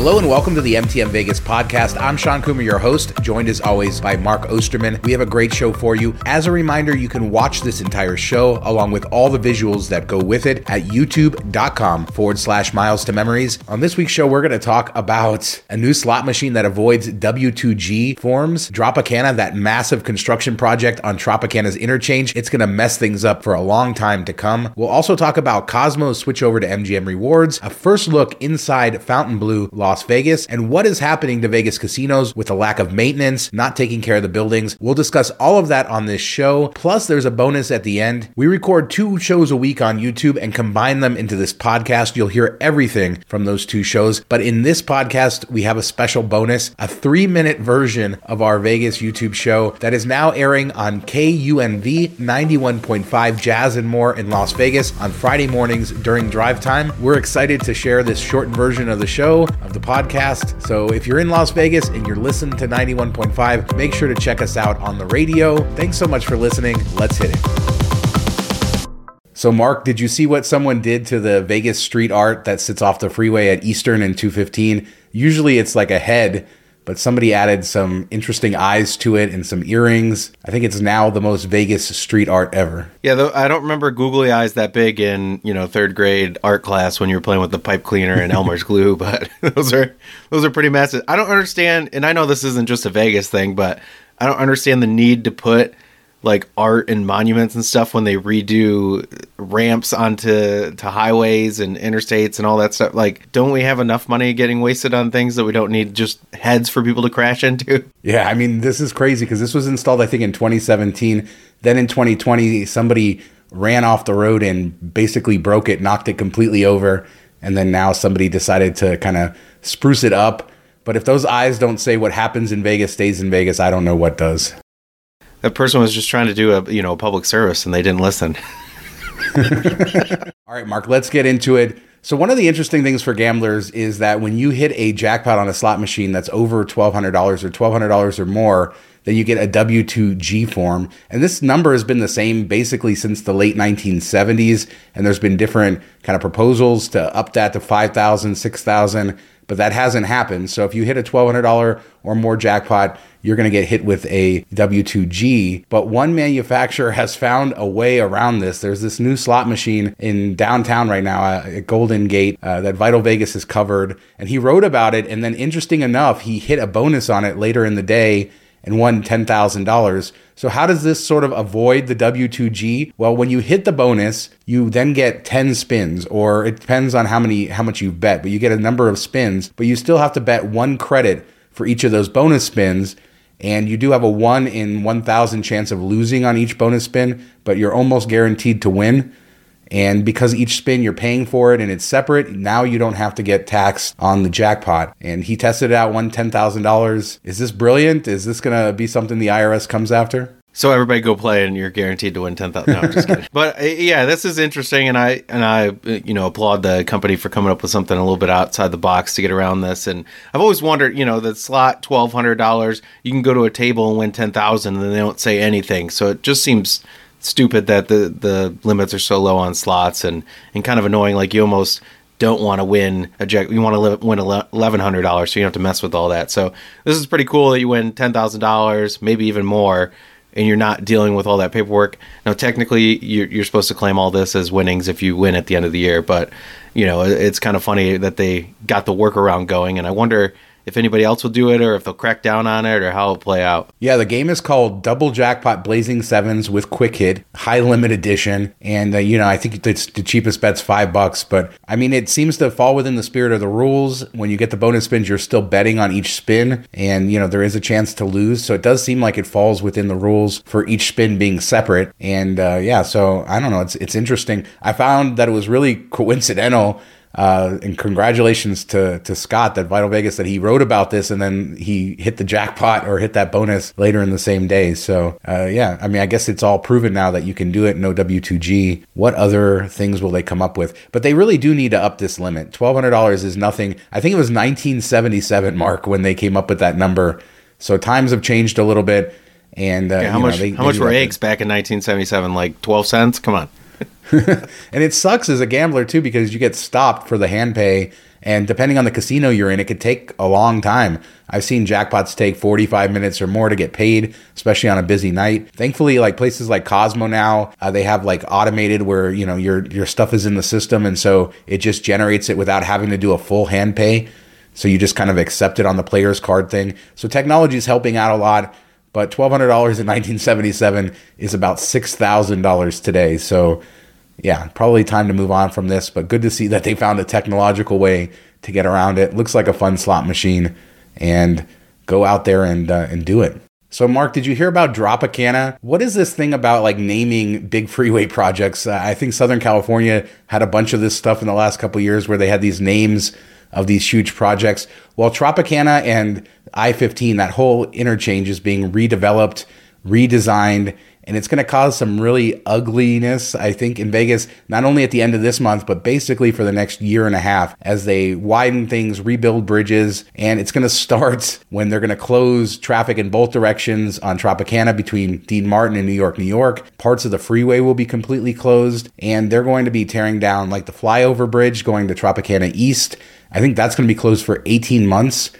Hello and welcome to the MTM Vegas podcast. I'm Shawn Coomer, your host, joined as always by Mark Osterman. We have a great show for you. As a reminder, you can watch this entire show along with all the visuals that go with it at youtube.com forward slash miles to memories. On this week's show, we're going to talk about a new slot machine that avoids W2G forms, Tropicana, that massive construction project on Tropicana's interchange. It's going to mess things up for a long time to come. We'll also talk about Cosmo's switch over to MGM Rewards, a first look inside Fontainebleau Las Vegas, and what is happening to Vegas casinos with the lack of maintenance, not taking care of the buildings. We'll discuss all of that on this show. Plus, there's a bonus at the end. We record two shows a week on YouTube and combine them into this podcast. You'll hear everything from those two shows. But in this podcast, we have a special bonus, a three minute version of our Vegas YouTube show that is now airing on KUNV 91.5 Jazz and More in Las Vegas on Friday mornings during drive time. We're excited to share this shortened version of the show of the podcast. So if you're in Las Vegas and you're listening to 91.5, make sure to check us out on the radio. Thanks so much for listening. Let's hit it. So, Mark, did you see what someone did to the Vegas street art that sits off the freeway at Eastern and 215? Usually it's like a head but somebody added some interesting eyes to it and some earrings. I think it's now the most Vegas street art ever. Yeah, though I don't remember googly eyes that big in you know third grade art class when you were playing with the pipe cleaner and Elmer's glue, but those are those are pretty massive. I don't understand, and I know this isn't just a Vegas thing, but I don't understand the need to put like art and monuments and stuff when they redo ramps onto to highways and interstates and all that stuff. Like don't we have enough money getting wasted on things that we don't need just heads for people to crash into? Yeah i mean this is crazy because this was installed i think in 2017 then in 2020 somebody ran off the road and basically broke it knocked it completely over and then now somebody decided to kind of spruce it up. But if those eyes don't say what happens in vegas stays in vegas i don't know what does that person was just trying to do a you know a public service and they didn't listen. All right, Mark, let's get into it. So one of the interesting things for gamblers is that when you hit a jackpot on a slot machine that's over $1200 or $1200 or more, then you get a W2G form. And this number has been the same basically since the late 1970s and there's been different kind of proposals to up that to 5000, 6000 but that hasn't happened. So if you hit a $1,200 or more jackpot, you're going to get hit with a W2G. But one manufacturer has found a way around this. There's this new slot machine in downtown right now uh, at Golden Gate uh, that Vital Vegas has covered. And he wrote about it. And then, interesting enough, he hit a bonus on it later in the day and won $10,000. So, how does this sort of avoid the W2G? Well, when you hit the bonus, you then get 10 spins, or it depends on how many how much you've bet, but you get a number of spins, but you still have to bet one credit for each of those bonus spins. And you do have a 1 in 1,000 chance of losing on each bonus spin, but you're almost guaranteed to win. And because each spin you're paying for it and it's separate, now you don't have to get taxed on the jackpot. And he tested it out, won $10,000. Is this brilliant? Is this going to be something the IRS comes after? So everybody go play, and you're guaranteed to win ten thousand. No, I'm just kidding. but uh, yeah, this is interesting, and I and I uh, you know applaud the company for coming up with something a little bit outside the box to get around this. And I've always wondered, you know, the slot twelve hundred dollars, you can go to a table and win ten thousand, and they don't say anything. So it just seems stupid that the the limits are so low on slots and and kind of annoying. Like you almost don't want to win a jack. You want to win eleven hundred dollars, so you don't have to mess with all that. So this is pretty cool that you win ten thousand dollars, maybe even more, and you're not dealing with all that paperwork. Now, technically, you're, you're supposed to claim all this as winnings if you win at the end of the year, but you know it's kind of funny that they got the workaround going, and I wonder if anybody else will do it or if they'll crack down on it or how it'll play out. Yeah, the game is called Double Jackpot Blazing Sevens with Quick Hit, high limit edition. And, uh, you know, I think it's the cheapest bet's five bucks. But I mean, it seems to fall within the spirit of the rules. When you get the bonus spins, you're still betting on each spin. And, you know, there is a chance to lose. So it does seem like it falls within the rules for each spin being separate. And, uh, yeah, so I don't know. It's, it's interesting. I found that it was really coincidental uh, and congratulations to to Scott that Vital Vegas that he wrote about this and then he hit the jackpot or hit that bonus later in the same day. So uh, yeah, I mean I guess it's all proven now that you can do it no W2G. What other things will they come up with? But they really do need to up this limit. Twelve hundred dollars is nothing. I think it was 1977 mark when they came up with that number. So times have changed a little bit. And uh, yeah, how much? Know, they, how much were eggs back in 1977? Like 12 cents? Come on. and it sucks as a gambler too because you get stopped for the hand pay and depending on the casino you're in, it could take a long time. I've seen jackpots take 45 minutes or more to get paid, especially on a busy night. Thankfully, like places like Cosmo now, uh, they have like automated where you know your your stuff is in the system, and so it just generates it without having to do a full hand pay. So you just kind of accept it on the player's card thing. So technology is helping out a lot. But $1,200 in 1977 is about $6,000 today. So yeah, probably time to move on from this, but good to see that they found a technological way to get around it. Looks like a fun slot machine, and go out there and uh, and do it. So, Mark, did you hear about Dropicana? What is this thing about like naming big freeway projects? Uh, I think Southern California had a bunch of this stuff in the last couple years where they had these names of these huge projects. Well, Tropicana and I 15, that whole interchange is being redeveloped, redesigned, and it's going to cause some really ugliness, I think, in Vegas, not only at the end of this month, but basically for the next year and a half as they widen things, rebuild bridges. And it's going to start when they're going to close traffic in both directions on Tropicana between Dean Martin and New York, New York. Parts of the freeway will be completely closed, and they're going to be tearing down like the flyover bridge going to Tropicana East. I think that's going to be closed for 18 months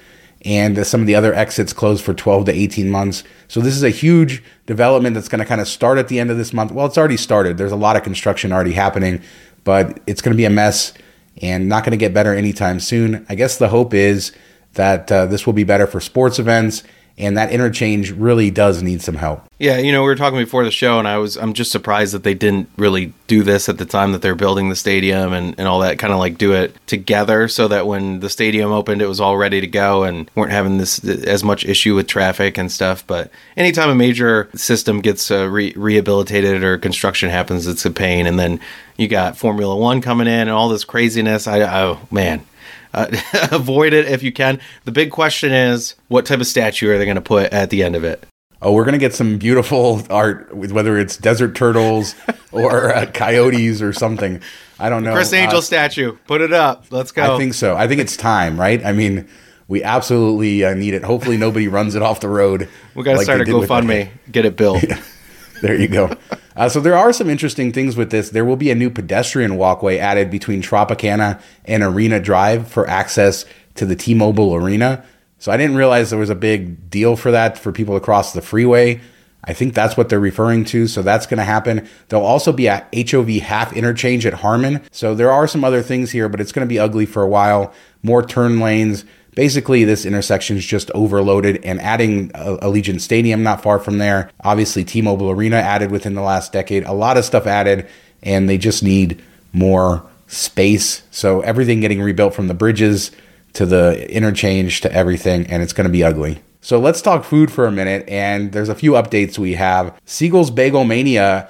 and some of the other exits closed for 12 to 18 months. So this is a huge development that's going to kind of start at the end of this month. Well, it's already started. There's a lot of construction already happening, but it's going to be a mess and not going to get better anytime soon. I guess the hope is that uh, this will be better for sports events and that interchange really does need some help. Yeah, you know, we were talking before the show, and I was I'm just surprised that they didn't really do this at the time that they're building the stadium and, and all that, kind of like do it together, so that when the stadium opened, it was all ready to go and weren't having this as much issue with traffic and stuff. But anytime a major system gets uh, re- rehabilitated or construction happens, it's a pain. And then you got Formula One coming in and all this craziness. I oh man, uh, avoid it if you can. The big question is, what type of statue are they going to put at the end of it? Oh, we're going to get some beautiful art, whether it's desert turtles or uh, coyotes or something. I don't know. Criss Angel uh, statue. Put it up. Let's go. I think so. I think it's time, right? I mean, we absolutely uh, need it. Hopefully, nobody runs it off the road. We got to like start a GoFundMe. Get it built. There you go. Uh, so there are some interesting things with this. There will be a new pedestrian walkway added between Tropicana and Arena Drive for access to the T-Mobile Arena. So I didn't realize there was a big deal for that for people across the freeway. I think that's what they're referring to. So that's going to happen. There'll also be a HOV half interchange at Harmon. So there are some other things here, but it's going to be ugly for a while. More turn lanes, Basically, this intersection is just overloaded and adding uh, Allegiant Stadium not far from there. Obviously, T Mobile Arena added within the last decade. A lot of stuff added, and they just need more space. So everything getting rebuilt from the bridges to the interchange to everything, and it's going to be ugly. So let's talk food for a minute. And there's a few updates we have. Siegel's Bagel Mania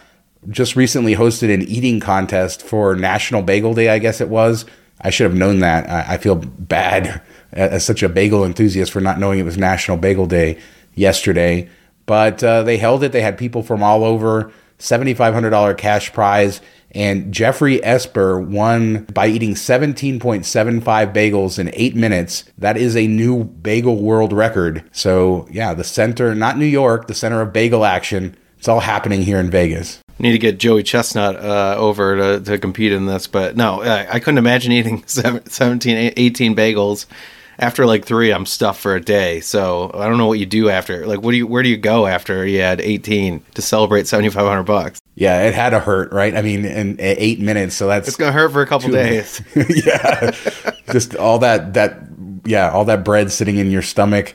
just recently hosted an eating contest for National Bagel Day, I guess it was. I should have known that. I, feel bad as such a bagel enthusiast for not knowing it was National Bagel Day yesterday. But uh, they held it. They had people from all over, $7,500 cash prize. And Jeffrey Esper won by eating 17.75 bagels in eight minutes. That is a new bagel world record. So, yeah, the center, not New York, the center of bagel action. It's all happening here in Vegas need to get Joey Chestnut uh, over to, to compete in this. But no, I, I couldn't imagine eating 17, 18 bagels after like three, I'm stuffed for a day. So I don't know what you do after. Like, what do you? Where do you go after you had 18 to celebrate 7,500 bucks? Yeah, it had to hurt, right? I mean, in, eight minutes, so that's it's gonna hurt for a couple days. yeah, just all that that yeah, all that bread sitting in your stomach.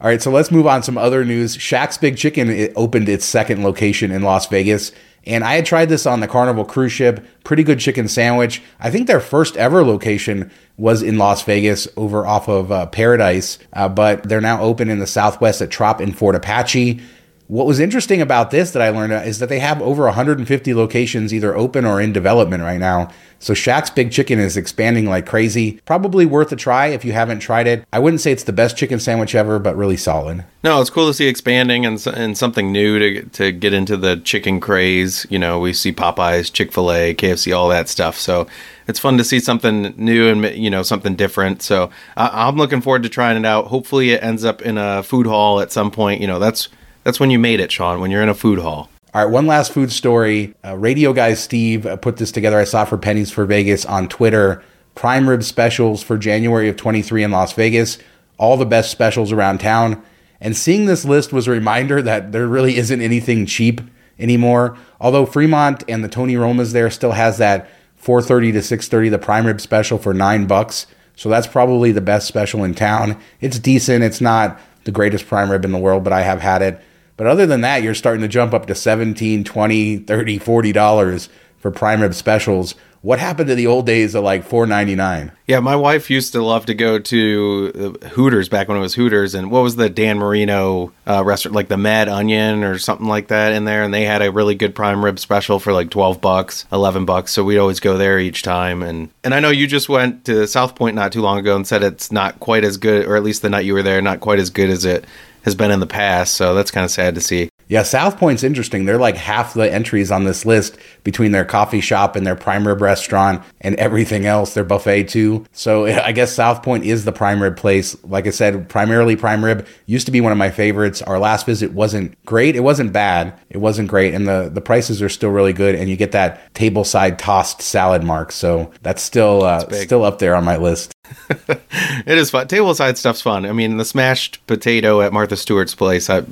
All right, so let's move on. Some other news: Shaq's Big Chicken it opened its second location in Las Vegas. And I had tried this on the Carnival cruise ship. Pretty good chicken sandwich. I think their first ever location was in Las Vegas over off of uh, Paradise, uh, but they're now open in the Southwest at Trop in Fort Apache. What was interesting about this that I learned is that they have over 150 locations either open or in development right now. So Shaq's Big Chicken is expanding like crazy. Probably worth a try if you haven't tried it. I wouldn't say it's the best chicken sandwich ever, but really solid. No, it's cool to see expanding and, and something new to, to get into the chicken craze. You know, we see Popeyes, Chick fil A, KFC, all that stuff. So it's fun to see something new and, you know, something different. So I, I'm looking forward to trying it out. Hopefully it ends up in a food hall at some point. You know, that's that's when you made it, Sean, when you're in a food hall. All right, one last food story. Uh, radio guy Steve uh, put this together. I saw for Pennies for Vegas on Twitter. Prime rib specials for January of 23 in Las Vegas. All the best specials around town. And seeing this list was a reminder that there really isn't anything cheap anymore. Although Fremont and the Tony Roma's there still has that 4:30 to 6:30 the prime rib special for 9 bucks. So that's probably the best special in town. It's decent. It's not the greatest prime rib in the world, but I have had it. But other than that, you're starting to jump up to 17, 20, 30, 40 dollars for prime rib specials what happened to the old days of like four ninety nine? Yeah, my wife used to love to go to uh, Hooters back when it was Hooters, and what was the Dan Marino uh, restaurant, like the Mad Onion or something like that in there, and they had a really good prime rib special for like twelve bucks, eleven bucks. So we'd always go there each time, and and I know you just went to South Point not too long ago and said it's not quite as good, or at least the night you were there, not quite as good as it has been in the past. So that's kind of sad to see. Yeah, South Point's interesting. They're like half the entries on this list between their coffee shop and their prime rib restaurant and everything else, their buffet too. So I guess South Point is the prime rib place. Like I said, primarily prime rib used to be one of my favorites. Our last visit wasn't great. It wasn't bad. It wasn't great. And the, the prices are still really good. And you get that table side tossed salad mark. So that's still, uh, still up there on my list. it is fun. Tableside stuff's fun. I mean, the smashed potato at Martha Stewart's place uh,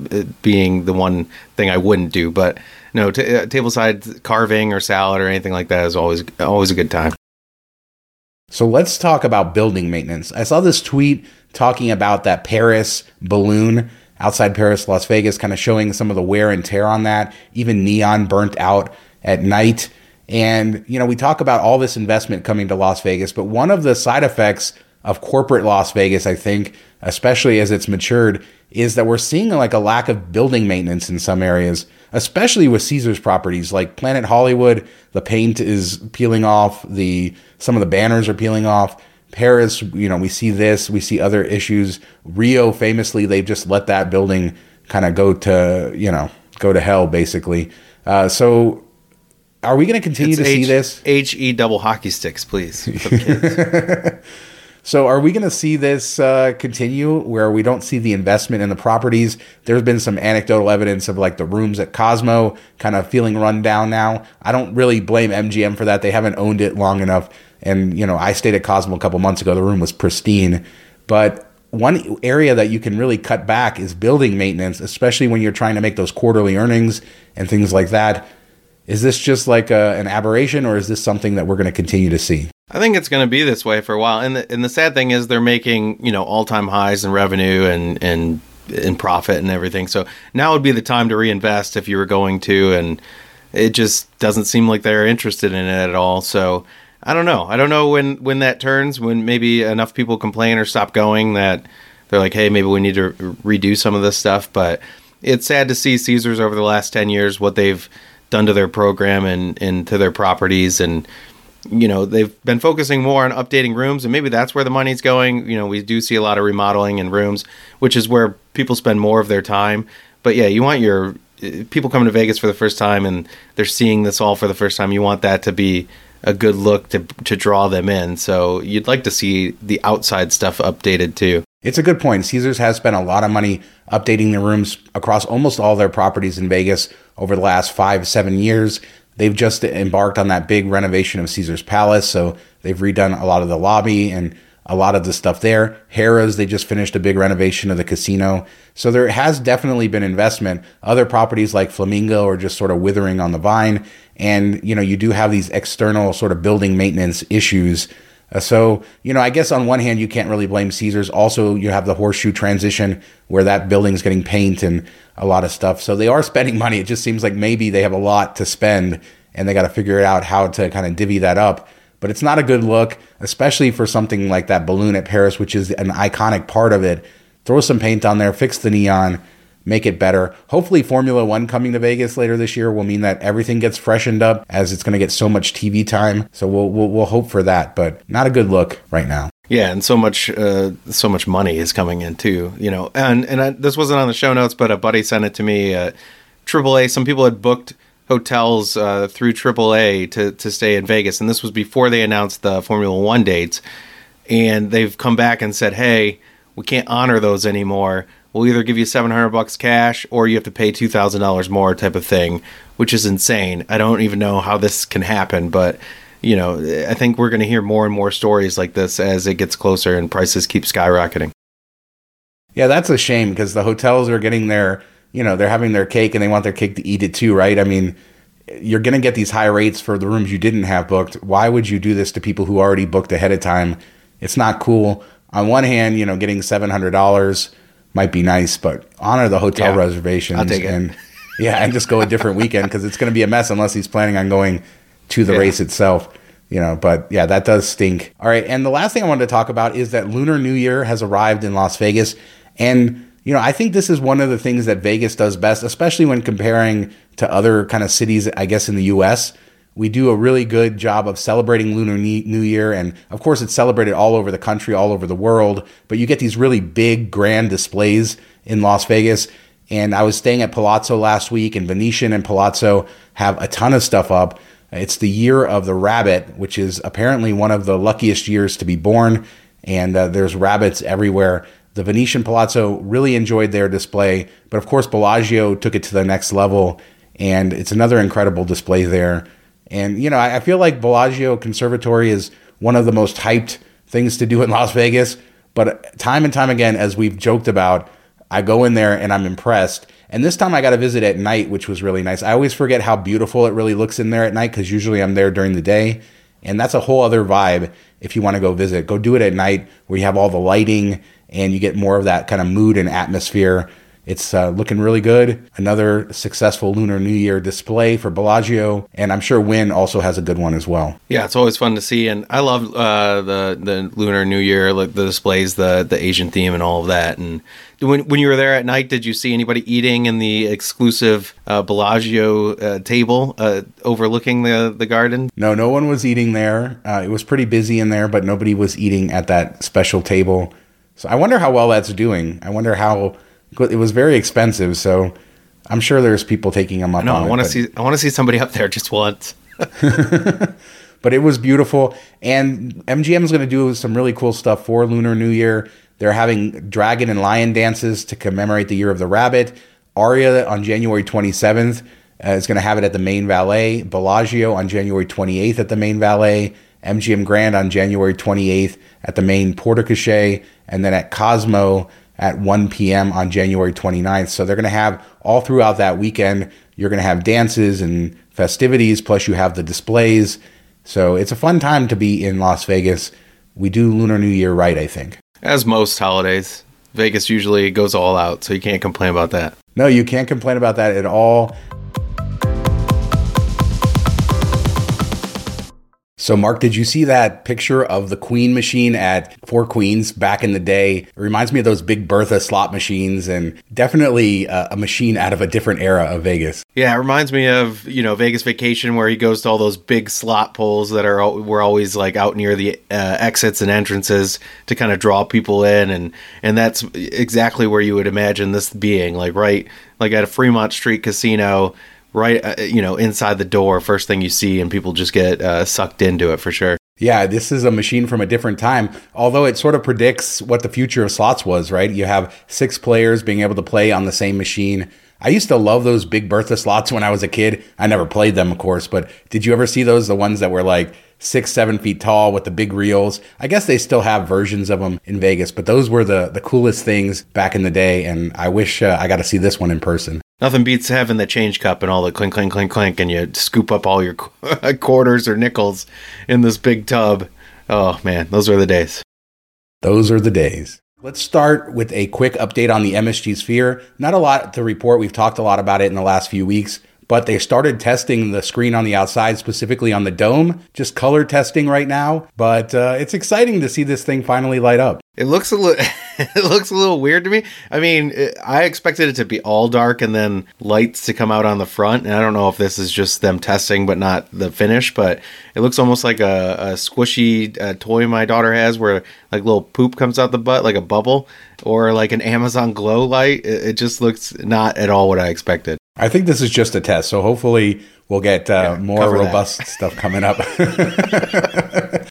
being the one thing I wouldn't do, but no, t- uh, tableside carving or salad or anything like that is always always a good time. So let's talk about building maintenance. I saw this tweet talking about that Paris balloon outside Paris, Las Vegas, kind of showing some of the wear and tear on that, even neon burnt out at night. And, you know, we talk about all this investment coming to Las Vegas, but one of the side effects of corporate Las Vegas, I think, especially as it's matured, is that we're seeing like a lack of building maintenance in some areas, especially with Caesars properties like Planet Hollywood. The paint is peeling off. The some of the banners are peeling off. Paris, you know, we see this. We see other issues. Rio, famously, they've just let that building kind of go to you know go to hell basically. Uh, so are we going to continue it's to H- see this? H E double hockey sticks, please. so, are we going to see this uh, continue where we don't see the investment in the properties? There's been some anecdotal evidence of like the rooms at Cosmo kind of feeling run down now. I don't really blame MGM for that. They haven't owned it long enough. And, you know, I stayed at Cosmo a couple months ago. The room was pristine. But one area that you can really cut back is building maintenance, especially when you're trying to make those quarterly earnings and things like that is this just like a, an aberration, or is this something that we're going to continue to see? I think it's going to be this way for a while. And the, and the sad thing is they're making you know all time highs in revenue and and in profit and everything. So now would be the time to reinvest if you were going to, and it just doesn't seem like they're interested in it at all. So I don't know. I don't know when when that turns. When maybe enough people complain or stop going that they're like, hey, maybe we need to redo some of this stuff. But it's sad to see Caesars over the last ten years what they've done to their program and, and to their properties. And you know they've been focusing more on updating rooms and maybe that's where the money's going. You know we do see a lot of remodeling in rooms which is where people spend more of their time. But yeah you want your people coming to vegas for the first time and they're seeing this all for the first time you want that to be a good look to to draw them in. So you'd like to see the outside stuff updated too it's a good point. Caesars has spent a lot of money updating the rooms across almost all their properties in Vegas over the last five, seven years. They've just embarked on that big renovation of Caesars Palace. So they've redone a lot of the lobby and a lot of the stuff there. Harrah's, they just finished a big renovation of the casino. So there has definitely been investment. Other properties like Flamingo are just sort of withering on the vine. And, you know, you do have these external sort of building maintenance issues uh, so, you know, I guess on one hand, you can't really blame Caesars. Also, you have the horseshoe transition where that building's getting paint and a lot of stuff. So they are spending money. It just seems like maybe they have a lot to spend and they got to figure out how to kind of divvy that up. But it's not a good look, especially for something like that balloon at Paris, which is an iconic part of it. Throw some paint on there, fix the neon, make it better. Hopefully, Formula One coming to Vegas later this year will mean that everything gets freshened up as it's going to get so much TV time. So we'll, we'll, we'll hope for that, but not a good look right now. Yeah, and so much uh, so much money is coming in too, you know. And and I, this wasn't on the show notes, but a buddy sent it to me. Uh, AAA. Some people had booked hotels uh, through AAA to to stay in Vegas, and this was before they announced the Formula One dates. And they've come back and said, "Hey, we can't honor those anymore we'll either give you 700 bucks cash or you have to pay $2,000 more type of thing, which is insane. I don't even know how this can happen, but you know, I think we're going to hear more and more stories like this as it gets closer and prices keep skyrocketing. Yeah, that's a shame because the hotels are getting their, you know, they're having their cake and they want their cake to eat it too, right? I mean, you're going to get these high rates for the rooms you didn't have booked. Why would you do this to people who already booked ahead of time? It's not cool. On one hand, you know, getting $700 might be nice, but honor the hotel yeah, reservations and yeah, and just go a different weekend because it's going to be a mess unless he's planning on going to the yeah. race itself. You know, but yeah, that does stink. All right, and the last thing I wanted to talk about is that Lunar New Year has arrived in Las Vegas, and you know, I think this is one of the things that Vegas does best, especially when comparing to other kind of cities, I guess, in the US. We do a really good job of celebrating Lunar New Year. And of course, it's celebrated all over the country, all over the world. But you get these really big, grand displays in Las Vegas. And I was staying at Palazzo last week, and Venetian and Palazzo have a ton of stuff up. It's the year of the rabbit, which is apparently one of the luckiest years to be born. And uh, there's rabbits everywhere. The Venetian Palazzo really enjoyed their display, but of course, Bellagio took it to the next level, and it's another incredible display there. And, you know, I, I feel like Bellagio Conservatory is one of the most hyped things to do in Las Vegas. But time and time again, as we've joked about, I go in there and I'm impressed. And this time I got to visit at night, which was really nice. I always forget how beautiful it really looks in there at night because usually I'm there during the day. And that's a whole other vibe if you want to go visit. Go do it at night where you have all the lighting and you get more of that kind of mood and atmosphere it's uh, looking really good. Another successful Lunar New Year display for Bellagio, and I'm sure Wynn also has a good one as well. Yeah, it's always fun to see, and I love uh, the the Lunar New Year, like the displays, the the Asian theme, and all of that. And when when you were there at night, did you see anybody eating in the exclusive uh, Bellagio uh, table uh, overlooking the the garden? No, no one was eating there. Uh, it was pretty busy in there, but nobody was eating at that special table. So I wonder how well that's doing. I wonder how it was very expensive, so I'm sure there's people taking them up. No, I want to see. I want to see somebody up there just once. but it was beautiful, and MGM is going to do some really cool stuff for Lunar New Year. They're having dragon and lion dances to commemorate the year of the rabbit. Aria on January 27th uh, is going to have it at the main valet. Bellagio on January 28th at the main valet. MGM Grand on January 28th at the main Porte Cochere, and then at Cosmo at 1 p.m. on January 29th. So they're going to have all throughout that weekend, you're going to have dances and festivities, plus you have the displays. So it's a fun time to be in Las Vegas. We do Lunar New Year right, I think. As most holidays, Vegas usually goes all out, so you can't complain about that. No, you can't complain about that at all. So, Mark, did you see that picture of the Queen machine at Four Queens back in the day? It reminds me of those Big Bertha slot machines and definitely a, machine out of a different era of Vegas. Yeah, it reminds me of, you know, Vegas Vacation where he goes to all those big slot pulls that are were always like out near the uh, exits and entrances to kind of draw people in and and that's exactly where you would imagine this being, like right like at a Fremont Street casino right uh, you know inside the door first thing you see and people just get uh, sucked into it for sure. Yeah this is a machine from a different time although it sort of predicts what the future of slots was right? You have six players being able to play on the same machine. I used to love those big bertha slots when i was a kid. I never played them of course but did you ever see those the ones that were like six, seven feet tall with the big reels. I guess they still have versions of them in Vegas, but those were the, the coolest things back in the day. And I wish uh, I got to see this one in person. Nothing beats having the change cup and all the clink, clink, clink, clink, and you scoop up all your quarters or nickels in this big tub. Oh man, those are the days. Those are the days. Let's start with a quick update on the MSG Sphere. Not a lot to report. We've talked a lot about it in the last few weeks but they started testing the screen on the outside, specifically on the dome, just color testing right now. But uh, it's exciting to see this thing finally light up. It looks a little, it looks a little weird to me. I mean, it, I expected it to be all dark and then lights to come out on the front. And I don't know if this is just them testing, but not the finish. But it looks almost like a, a squishy uh, toy my daughter has, where like little poop comes out the butt, like a bubble, or like an Amazon Glow light. It, it just looks not at all what I expected. I think this is just a test, so hopefully we'll get uh, yeah, more robust stuff coming up.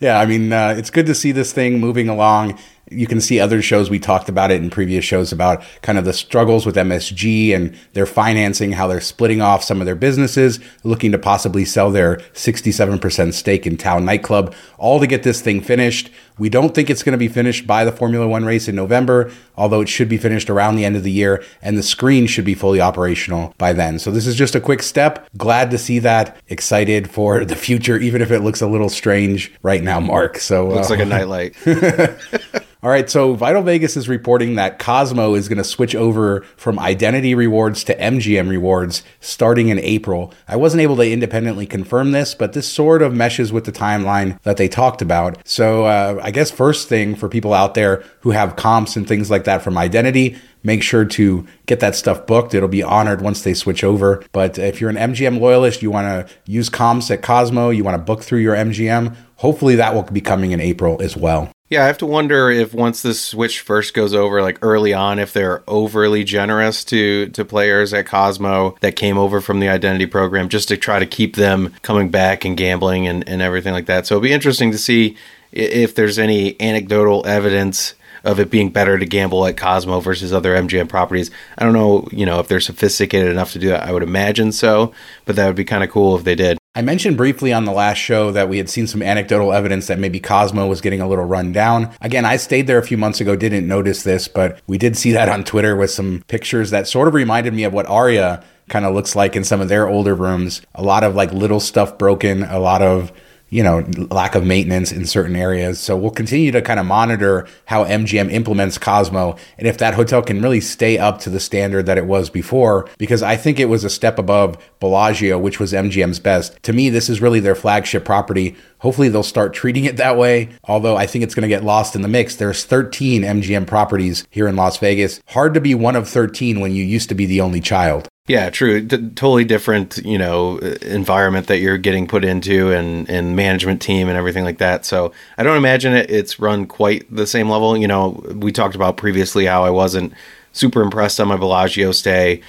yeah, I mean, uh, it's good to see this thing moving along. You can see other shows. We talked about it in previous shows about kind of the struggles with MSG and their financing, how they're splitting off some of their businesses, looking to possibly sell their 67% stake in Tao Nightclub, all to get this thing finished. We don't think it's going to be finished by the Formula One race in November, although it should be finished around the end of the year, and the screen should be fully operational by then. So, this is just a quick step. Glad to see that. Excited for the future, even if it looks a little strange right now, Mark. So, looks uh, like a nightlight. All right, so Vital Vegas is reporting that Cosmo is going to switch over from identity rewards to MGM rewards starting in April. I wasn't able to independently confirm this, but this sort of meshes with the timeline that they talked about. So, uh, I guess first thing for people out there who have comps and things like that from identity, make sure to get that stuff booked. It'll be honored once they switch over. But if you're an MGM loyalist, you want to use comps at Cosmo, you want to book through your MGM, hopefully that will be coming in April as well. Yeah, I have to wonder if once this switch first goes over, like early on, if they're overly generous to to players at Cosmo that came over from the identity program just to try to keep them coming back and gambling and, and everything like that. So it'll be interesting to see if there's any anecdotal evidence of it being better to gamble at Cosmo versus other MGM properties. I don't know, you know, if they're sophisticated enough to do that. I would imagine so, but that would be kind of cool if they did. I mentioned briefly on the last show that we had seen some anecdotal evidence that maybe Cosmo was getting a little run down. Again, I stayed there a few months ago, didn't notice this, but we did see that on Twitter with some pictures that sort of reminded me of what Aria kind of looks like in some of their older rooms. A lot of like little stuff broken, a lot of you know, lack of maintenance in certain areas. So we'll continue to kind of monitor how MGM implements Cosmo and if that hotel can really stay up to the standard that it was before, because I think it was a step above Bellagio, which was MGM's best. To me, this is really their flagship property. Hopefully they'll start treating it that way, although I think it's going to get lost in the mix. There's 13 MGM properties here in Las Vegas. Hard to be one of 13 when you used to be the only child. Yeah, true. D- totally different, you know, environment that you're getting put into and and management team and everything like that. So I don't imagine it, it's run quite the same level. You know, we talked about previously how I wasn't super impressed on my Bellagio stay.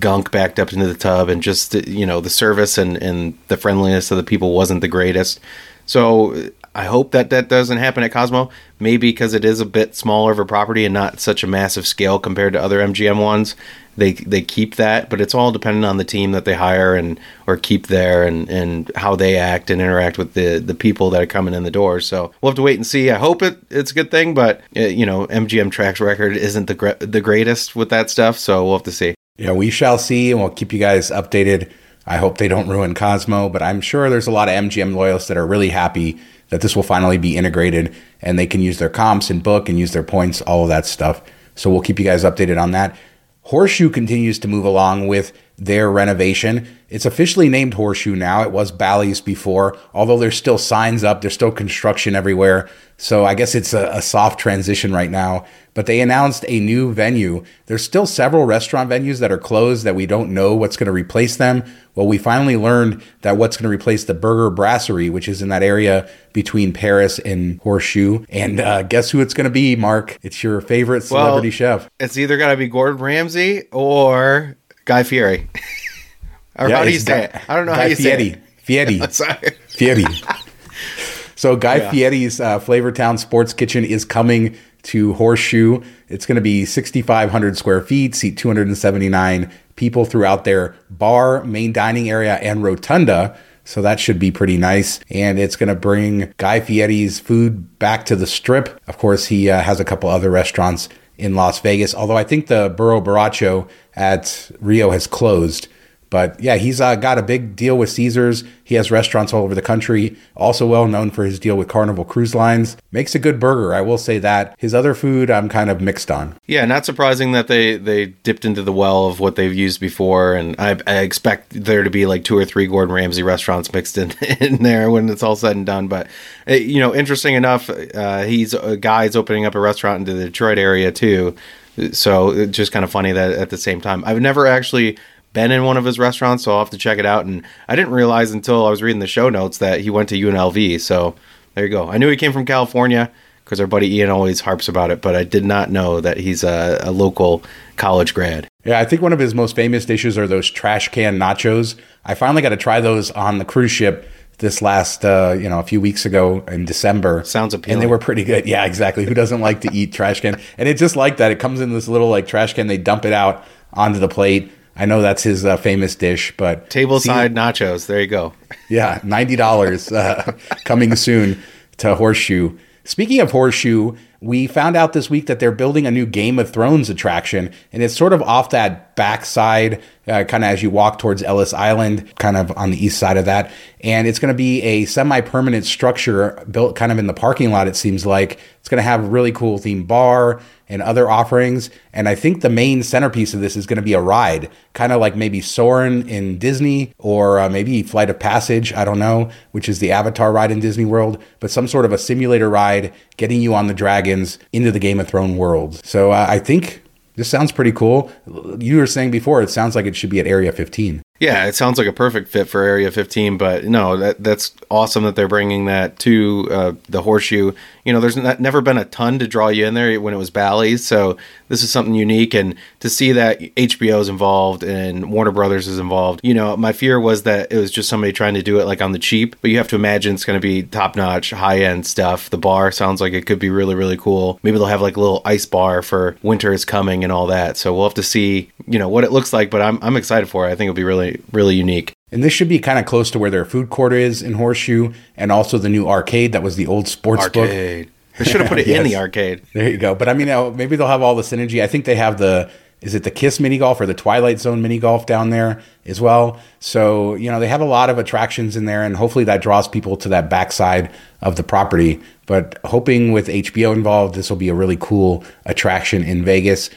Gunk backed up into the tub, and just you know the service and and the friendliness of the people wasn't the greatest. So I hope that that doesn't happen at Cosmo. Maybe because it is a bit smaller of a property and not such a massive scale compared to other MGM ones they they keep that, but it's all dependent on the team that they hire and or keep there and and how they act and interact with the the people that are coming in the door. So we'll have to wait and see. I hope it it's a good thing, but uh, you know MGM track's record isn't the gre- the greatest with that stuff, so we'll have to see. Yeah, we shall see, and we'll keep you guys updated. I hope they don't ruin Cosmo, but I'm sure there's a lot of MGM loyalists that are really happy that this will finally be integrated and they can use their comps and book and use their points, all of that stuff. So we'll keep you guys updated on that. Horseshoe continues to move along with their renovation. It's officially named Horseshoe now. It was Bally's before, although there's still signs up, there's still construction everywhere. So I guess it's a, a, soft transition right now. But they announced a new venue. There's still several restaurant venues that are closed that we don't know what's going to replace them. Well, we finally learned that what's going to replace the Burger Brasserie, which is in that area between Paris and Horseshoe. And uh, guess who it's going to be, Mark? It's your favorite celebrity well, chef. It's either going to be Gordon Ramsay or Guy Fieri. or yeah, how do you say Guy, it? I don't know Guy how you Fieri. say it. Fieri. Sorry. Fieri. So Guy yeah. Fieri's uh, Flavortown Sports Kitchen is coming to Horseshoe. It's going to be 6,500 square feet, seat 279 people throughout their bar, main dining area, and rotunda. So that should be pretty nice. And it's going to bring Guy Fieri's food back to the strip. Of course, he uh, has a couple other restaurants in Las Vegas, although I think the Burro Borracho at Rio has closed. But yeah, he's uh, got a big deal with Caesars. He has restaurants all over the country. Also well known for his deal with Carnival Cruise Lines. Makes a good burger, I will say that. His other food, I'm kind of mixed on. Yeah, not surprising that they they dipped into the well of what they've used before, and I, I expect there to be like two or three Gordon Ramsay restaurants mixed in in there when it's all said and done. But eh, you know, interesting enough, uh, he's a guy's opening up a restaurant in the Detroit area too. So it's just kind of funny that at the same time, I've never actually been in one of his restaurants, so I'll have to check it out. And I didn't realize until I was reading the show notes that he went to UNLV. So there you go. I knew he came from California because our buddy Ian always harps about it, but I did not know that he's a, a, local college grad. Yeah, I think one of his most famous dishes are those trash can nachos. I finally got to try those on the cruise ship this last uh, you know a few weeks ago in December. Sounds appealing. And they were pretty good. Yeah, exactly. Who doesn't like to eat trash can? And it's just like that. It comes in this little like trash can. They dump it out onto the plate. I know that's his uh, famous dish, but tableside nachos. There you go. Yeah, ninety dollars uh, coming soon to Horseshoe. Speaking of Horseshoe, we found out this week that they're building a new Game of Thrones attraction, and it's sort of off that backside, uh, kind of as you walk towards Ellis Island, kind of on the east side of that. And it's going to be a semi permanent structure built kind of in the parking lot, it seems like. It's going to have a really cool themed bar and other offerings. And I think the main centerpiece of this is going to be a ride, kind of like maybe Soarin' in Disney or uh, maybe Flight of Passage, I don't know, which is the Avatar ride in Disney World, but some sort of a simulator ride getting you on the dragons into the Game of Thrones world. So uh, I think this sounds pretty cool. You were saying before, it sounds like it should be at Area 15. Yeah, it sounds like a perfect fit for Area 15, but no, that that's awesome that they're bringing that to uh, the Horseshoe. You know, there's not, never been a ton to draw you in there when it was Bally's, so this is something unique. And to see that HBO is involved and Warner Brothers is involved, you know, my fear was that it was just somebody trying to do it like on the cheap, but you have to imagine it's going to be top notch, high end stuff. The bar sounds like it could be really, really cool. Maybe they'll have like a little ice bar for winter is coming and all that. So we'll have to see, you know, what it looks like, but I'm, I'm excited for it. I think it'll be really really, unique. And this should be kind of close to where their food court is in Horseshoe, and also the new arcade that was the old sports arcade. book. They should have put it yes. in the arcade. There you go. But I mean, maybe they'll have all the synergy. I think they have the is it the Kiss mini golf or the Twilight Zone mini golf down there as well. So you know they have a lot of attractions in there, and hopefully that draws people to that backside of the property. But hoping with HBO involved, this will be a really cool attraction in Vegas.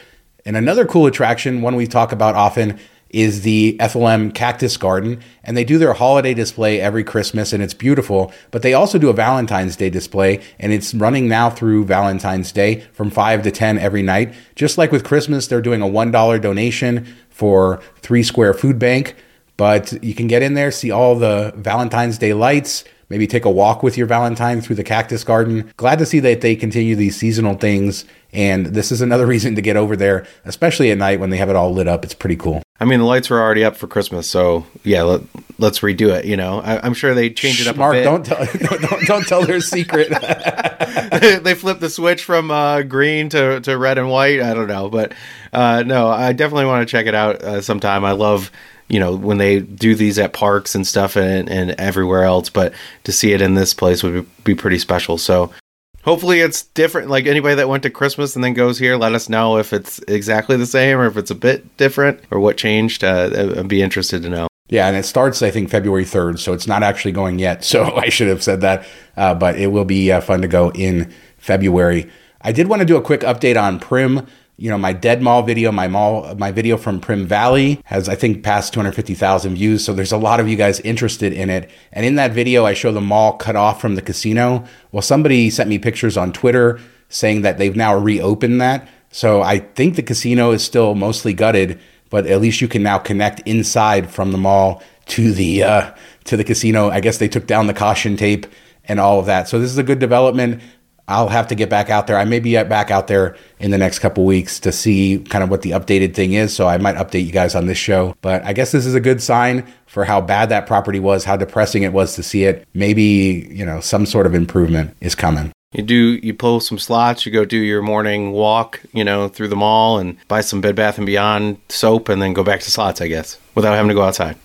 And another cool attraction, one we talk about often, is the Ethel M Cactus Garden, and they do their holiday display every Christmas, and it's beautiful. But they also do a Valentine's Day display, and it's running now through Valentine's Day from 5 to 10 every night. Just like with Christmas, they're doing a $1 donation for Three Square Food Bank. But you can get in there, see all the Valentine's Day lights, maybe take a walk with your Valentine through the cactus garden. Glad to see that they continue these seasonal things. And this is another reason to get over there, especially at night when they have it all lit up. It's pretty cool. I mean, the lights were already up for Christmas, so yeah, let, us redo it. You know, I, am sure they changed it up. Mark, don't tell, don't, don't, don't tell their secret. they flipped the switch from uh, green to, to red and white. I don't know, but uh, no, I definitely want to check it out uh, sometime. I love you know when they do these at parks and stuff and, and everywhere else but to see it in this place would be pretty special so hopefully it's different like anybody that went to christmas and then goes here let us know if it's exactly the same or if it's a bit different or what changed uh, i'd be interested to know yeah, and it starts, I think, February 3rd, so it's not actually going yet. So I should have said that, uh, but it will be uh, fun to go in February. I did want to do a quick update on Primm you know my dead mall video my mall my video from Primm valley has i think passed 250000 views. So there's a lot of you guys interested in it. And in that video i show the mall cut off from the casino. Well somebody sent me pictures on twitter saying that they've now reopened that. So i think the casino is still mostly gutted but at least you can now connect inside from the mall to the uh, to the casino. I guess they took down the caution tape and all of that. So this is a good development I'll have to get back out there. I may be back out there in the next couple weeks to see kind of what the updated thing is. So I might update you guys on this show. But I guess this is a good sign for how bad that property was, how depressing it was to see it. Maybe, you know, some sort of improvement is coming. You do you pull some slots, you go do your morning walk, you know, through the mall and buy some Bed Bath and Beyond soap and then go back to slots, I guess, without having to go outside.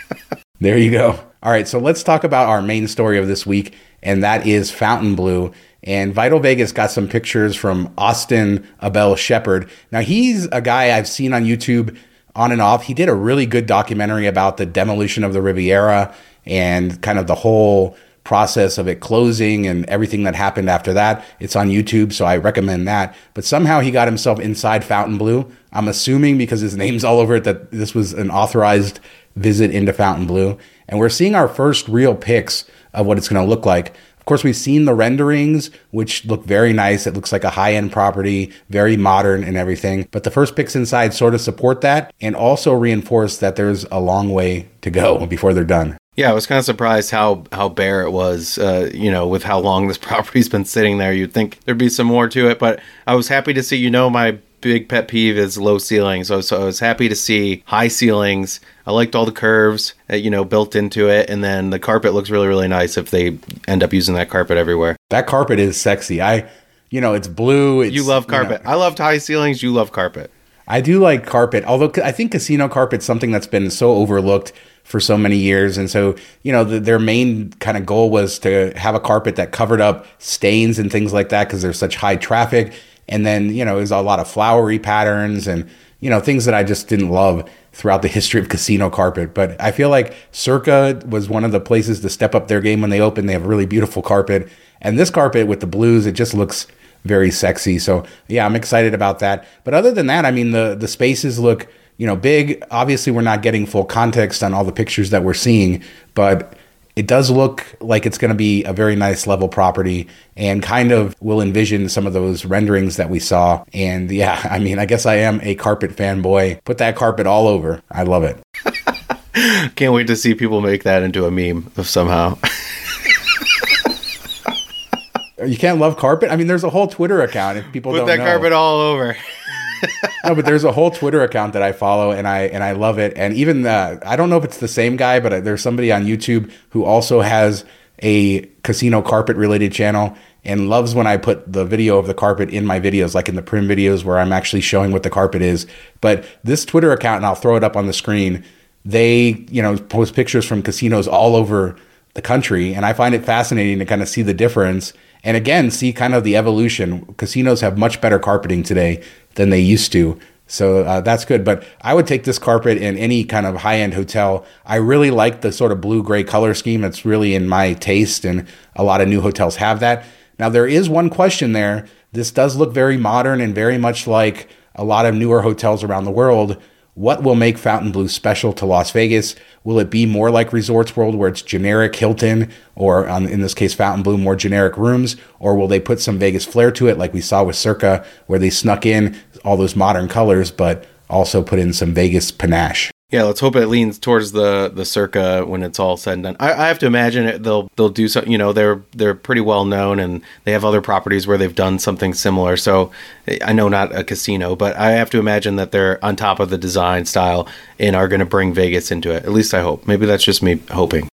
there you go. All right, so let's talk about our main story of this week, and that is Fontainebleau and Vital Vegas got some pictures from Austin Abel Shepard. Now, he's a guy I've seen on YouTube on and off. He did a really good documentary about the demolition of the Riviera and kind of the whole process of it closing and everything that happened after that. It's on YouTube, so I recommend that. But somehow he got himself inside Fontainebleau. I'm assuming because his name's all over it that this was an authorized visit into Fontainebleau. And we're seeing our first real pics of what it's going to look like. Of course, we've seen the renderings, which look very nice. It looks like a high end property, very modern and everything. But the first pics inside sort of support that and also reinforce that there's a long way to go before they're done. Yeah, I was kind of surprised how how bare it was. Uh, you know, with how long this property's been sitting there, you'd think there'd be some more to it. But I was happy to see. You know, my big pet peeve is low ceilings. So, so I was happy to see high ceilings. I liked all the curves, you know, built into it, and then the carpet looks really, really nice if they end up using that carpet everywhere. That carpet is sexy. I, you know, it's blue. It's, you love carpet. You know, I loved high ceilings. You love carpet. I do like carpet, although I think casino carpet's something that's been so overlooked for so many years. And so, you know, the, their main kind of goal was to have a carpet that covered up stains and things like that because there's such high traffic. And then, you know, there's a lot of flowery patterns and, you know, things that I just didn't love throughout the history of casino carpet. But I feel like Circa was one of the places to step up their game when they opened. They have really beautiful carpet. And this carpet with the blues, it just looks very sexy. So yeah, I'm excited about that. But other than that, I mean the the spaces look you know, big. Obviously, we're not getting full context on all the pictures that we're seeing, but it does look like it's going to be a very nice level property and kind of will envision some of those renderings that we saw. And yeah, I mean, I guess I am a carpet fanboy. Put that carpet all over. I love it. Can't wait to see people make that into a meme of somehow. you can't love carpet. I mean, there's a whole Twitter account. If people put that know. carpet all over. no, but there's a whole Twitter account that I follow, and I and I love it. And even uh, I don't know if it's the same guy, but there's somebody on YouTube who also has a casino carpet related channel and loves when I put the video of the carpet in my videos, like in the Primm videos where I'm actually showing what the carpet is. But this Twitter account, and I'll throw it up on the screen. They, you know, post pictures from casinos all over the country, and I find it fascinating to kind of see the difference. And again, see kind of the evolution. Casinos have much better carpeting today than they used to. So uh, that's good. But I would take this carpet in any kind of high end hotel. I really like the sort of blue gray color scheme. It's really in my taste, and a lot of new hotels have that. Now, there is one question there. This does look very modern and very much like a lot of newer hotels around the world. What will make Fontainebleau special to Las Vegas? Will it be more like Resorts World, where it's generic Hilton, or um, in this case, Fontainebleau, more generic rooms? Or will they put some Vegas flair to it, like we saw with Circa, where they snuck in all those modern colors, but also put in some Vegas panache? Yeah, let's hope it leans towards the the circa when it's all said and done. I, I have to imagine it, they'll they'll do so. You know, they're they're pretty well known and they have other properties where they've done something similar. So I know not a casino, but I have to imagine that they're on top of the design style and are going to bring Vegas into it. At least I hope. Maybe that's just me hoping.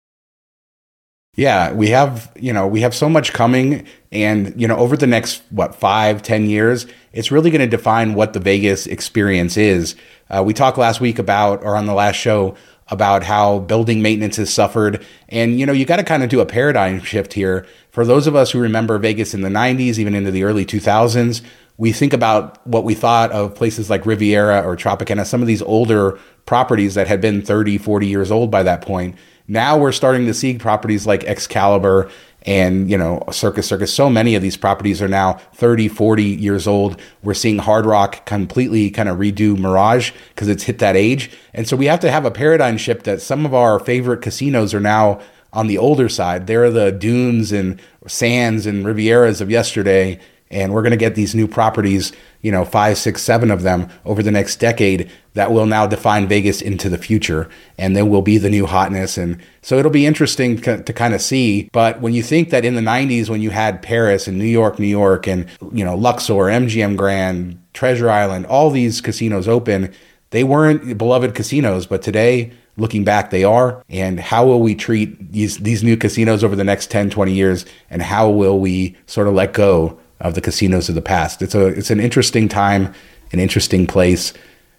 Yeah, we have you know we have so much coming, and you know over the next what five ten years, it's really going to define what the Vegas experience is. Uh, we talked last week about, or on the last show, about how building maintenance has suffered. And, you know, you got to kind of do a paradigm shift here. For those of us who remember Vegas in the 90s, even into the early 2000s, we think about what we thought of places like Riviera or Tropicana, some of these older properties that had been 30, 40 years old by that point. Now we're starting to see properties like Excalibur and you know circus circus so many of these properties are now 30 40 years old. We're seeing hard rock completely kind of redo mirage because it's hit that age. And so we have to have a paradigm shift that some of our favorite casinos are now on the older side. They're the dunes and sands and rivieras of yesterday and we're going to get these new properties you know five six seven of them over the next decade that will now define vegas into the future. And then will be the new hotness. And so it'll be interesting to, to kind of see. But when you think that in the 90s when you had paris and new york new york and you know luxor mgm grand treasure island all these casinos open they weren't beloved casinos. But today looking back they are. And how will we treat these these new casinos over the next 10 20 years? And how will we sort of let go of the casinos of the past. It's a it's an interesting time, an interesting place.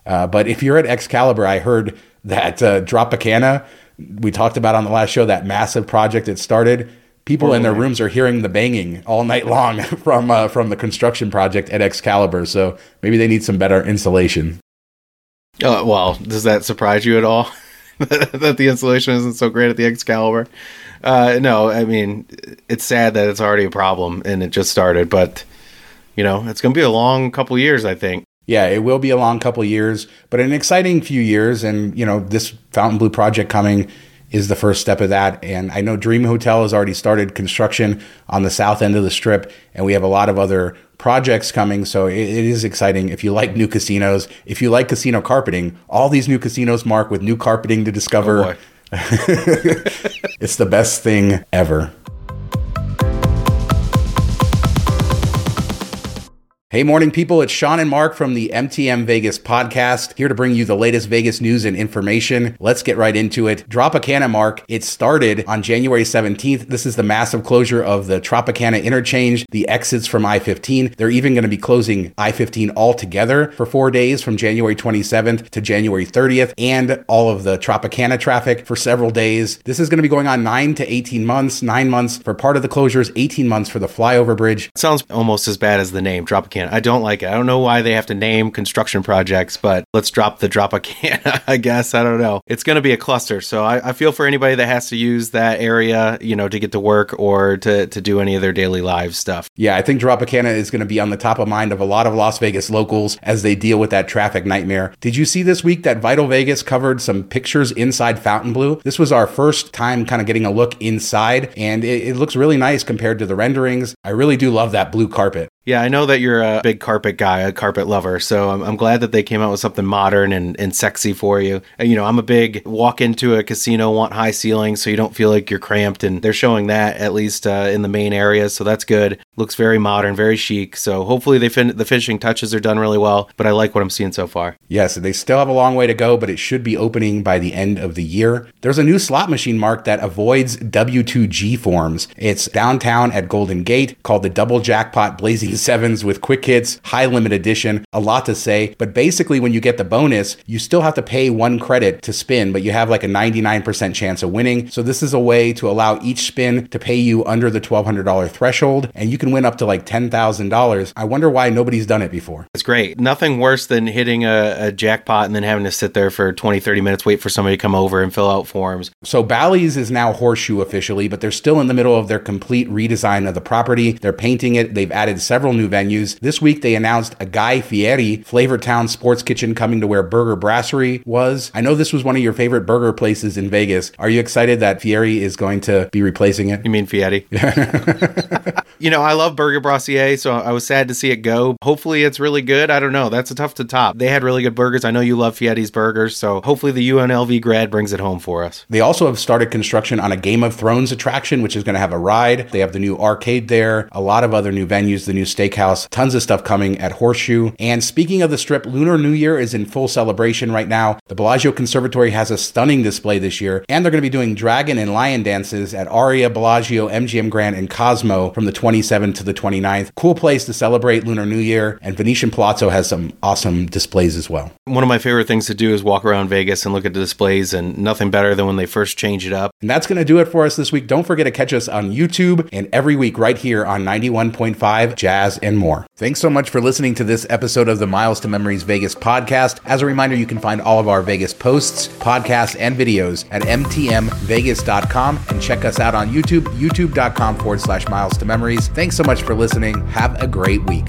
Uh, but if you're at Excalibur, I heard that uh, Tropicana, we talked about on the last show, that massive project that started. People in their rooms are hearing the banging all night long from uh, from the construction project at Excalibur. So maybe they need some better insulation. Uh, well, does that surprise you at all that the insulation isn't so great at the Excalibur? Uh, no, I mean it's sad that it's already a problem and it just started, but you know it's going to be a long couple years, I think. Yeah, it will be a long couple years, but an exciting few years. And you know this Fontainebleau project coming is the first step of that. And I know Dream Hotel has already started construction on the south end of the strip, and we have a lot of other projects coming. So it, it is exciting. If you like new casinos, if you like casino carpeting, all these new casinos, Mark, with new carpeting to discover. Oh it's the best thing ever. Hey, morning people. It's Shawn and Mark from the MTM Vegas podcast, here to bring you the latest Vegas news and information. Let's get right into it. Tropicana, Mark. It started on January 17th. This is the massive closure of the Tropicana interchange, the exits from I 15. They're even going to be closing I 15 altogether for four days from January 27th to January 30th, and all of the Tropicana traffic for several days. This is going to be going on nine to 18 months, nine months for part of the closures, 18 months for the flyover bridge. Sounds almost as bad as the name, Tropicana. I don't like it. I don't know why they have to name construction projects, but let's drop the drop a can, I guess. I don't know. It's going to be a cluster. So I, I, feel for anybody that has to use that area, you know, to get to work or to, to do any of their daily live stuff. Yeah, I think Tropicana is going to be on the top of mind of a lot of Las Vegas locals as they deal with that traffic nightmare. Did you see this week that Vital Vegas covered some pictures inside Fontainebleau? This was our first time kind of getting a look inside, and it, it looks really nice compared to the renderings. I really do love that blue carpet. Yeah, I know that you're a big carpet guy, a carpet lover. So I'm, I'm, glad that they came out with something modern and, and sexy for you. You know, I'm a big walk into a casino, want high ceilings so you don't feel like you're cramped. And they're showing that at least uh, in the main areas. So that's good. Looks very modern, very chic. So hopefully they fin- the finishing touches are done really well. But I like what I'm seeing so far. Yes, they still have a long way to go, but it should be opening by the end of the year. There's a new slot machine mark that avoids W2G forms. It's downtown at Golden Gate called the Double Jackpot Blazing sevens with quick hits, high limit edition, a lot to say. But basically, when you get the bonus, you still have to pay one credit to spin, but you have like a 99% chance of winning. So this is a way to allow each spin to pay you under the $1,200 threshold, and you can win up to like $10,000. I wonder why nobody's done it before. It's great. Nothing worse than hitting a, a jackpot and then having to sit there for 20, 30 minutes, wait for somebody to come over and fill out forms. So Bally's is now Horseshoe officially, but they're still in the middle of their complete redesign of the property. They're painting it. They've added several several new venues. This week they announced a Guy Fieri Flavortown Sports Kitchen coming to where Burger Brasserie was. I know this was one of your favorite burger places in Vegas. Are you excited that Fieri is going to be replacing it? You mean Fieri? you know, I love Burger Brasserie, so I was sad to see it go. Hopefully it's really good. I don't know. That's a tough to top. They had really good burgers. I know you love Fieri's burgers, so hopefully the UNLV grad brings it home for us. They also have started construction on a Game of Thrones attraction, which is going to have a ride. They have the new arcade there, a lot of other new venues, the new Steakhouse, tons of stuff coming at Horseshoe. And speaking of the strip, Lunar New Year is in full celebration right now. The Bellagio Conservatory has a stunning display this year, and they're going to be doing dragon and lion dances at Aria, Bellagio, MGM Grand, and Cosmo from the 27th to the 29th. Cool place to celebrate Lunar New Year, and Venetian Palazzo has some awesome displays as well. One of my favorite things to do is walk around Vegas and look at the displays, and nothing better than when they first change it up. And that's going to do it for us this week. Don't forget to catch us on YouTube and every week right here on 91.5 Jazz and more. Thanks so much for listening to this episode of the Miles to Memories Vegas podcast. As a reminder, you can find all of our Vegas posts, podcasts, and videos at mtmvegas.com and check us out on YouTube, youtube.com forward slash miles to memories. Thanks so much for listening. Have a great week.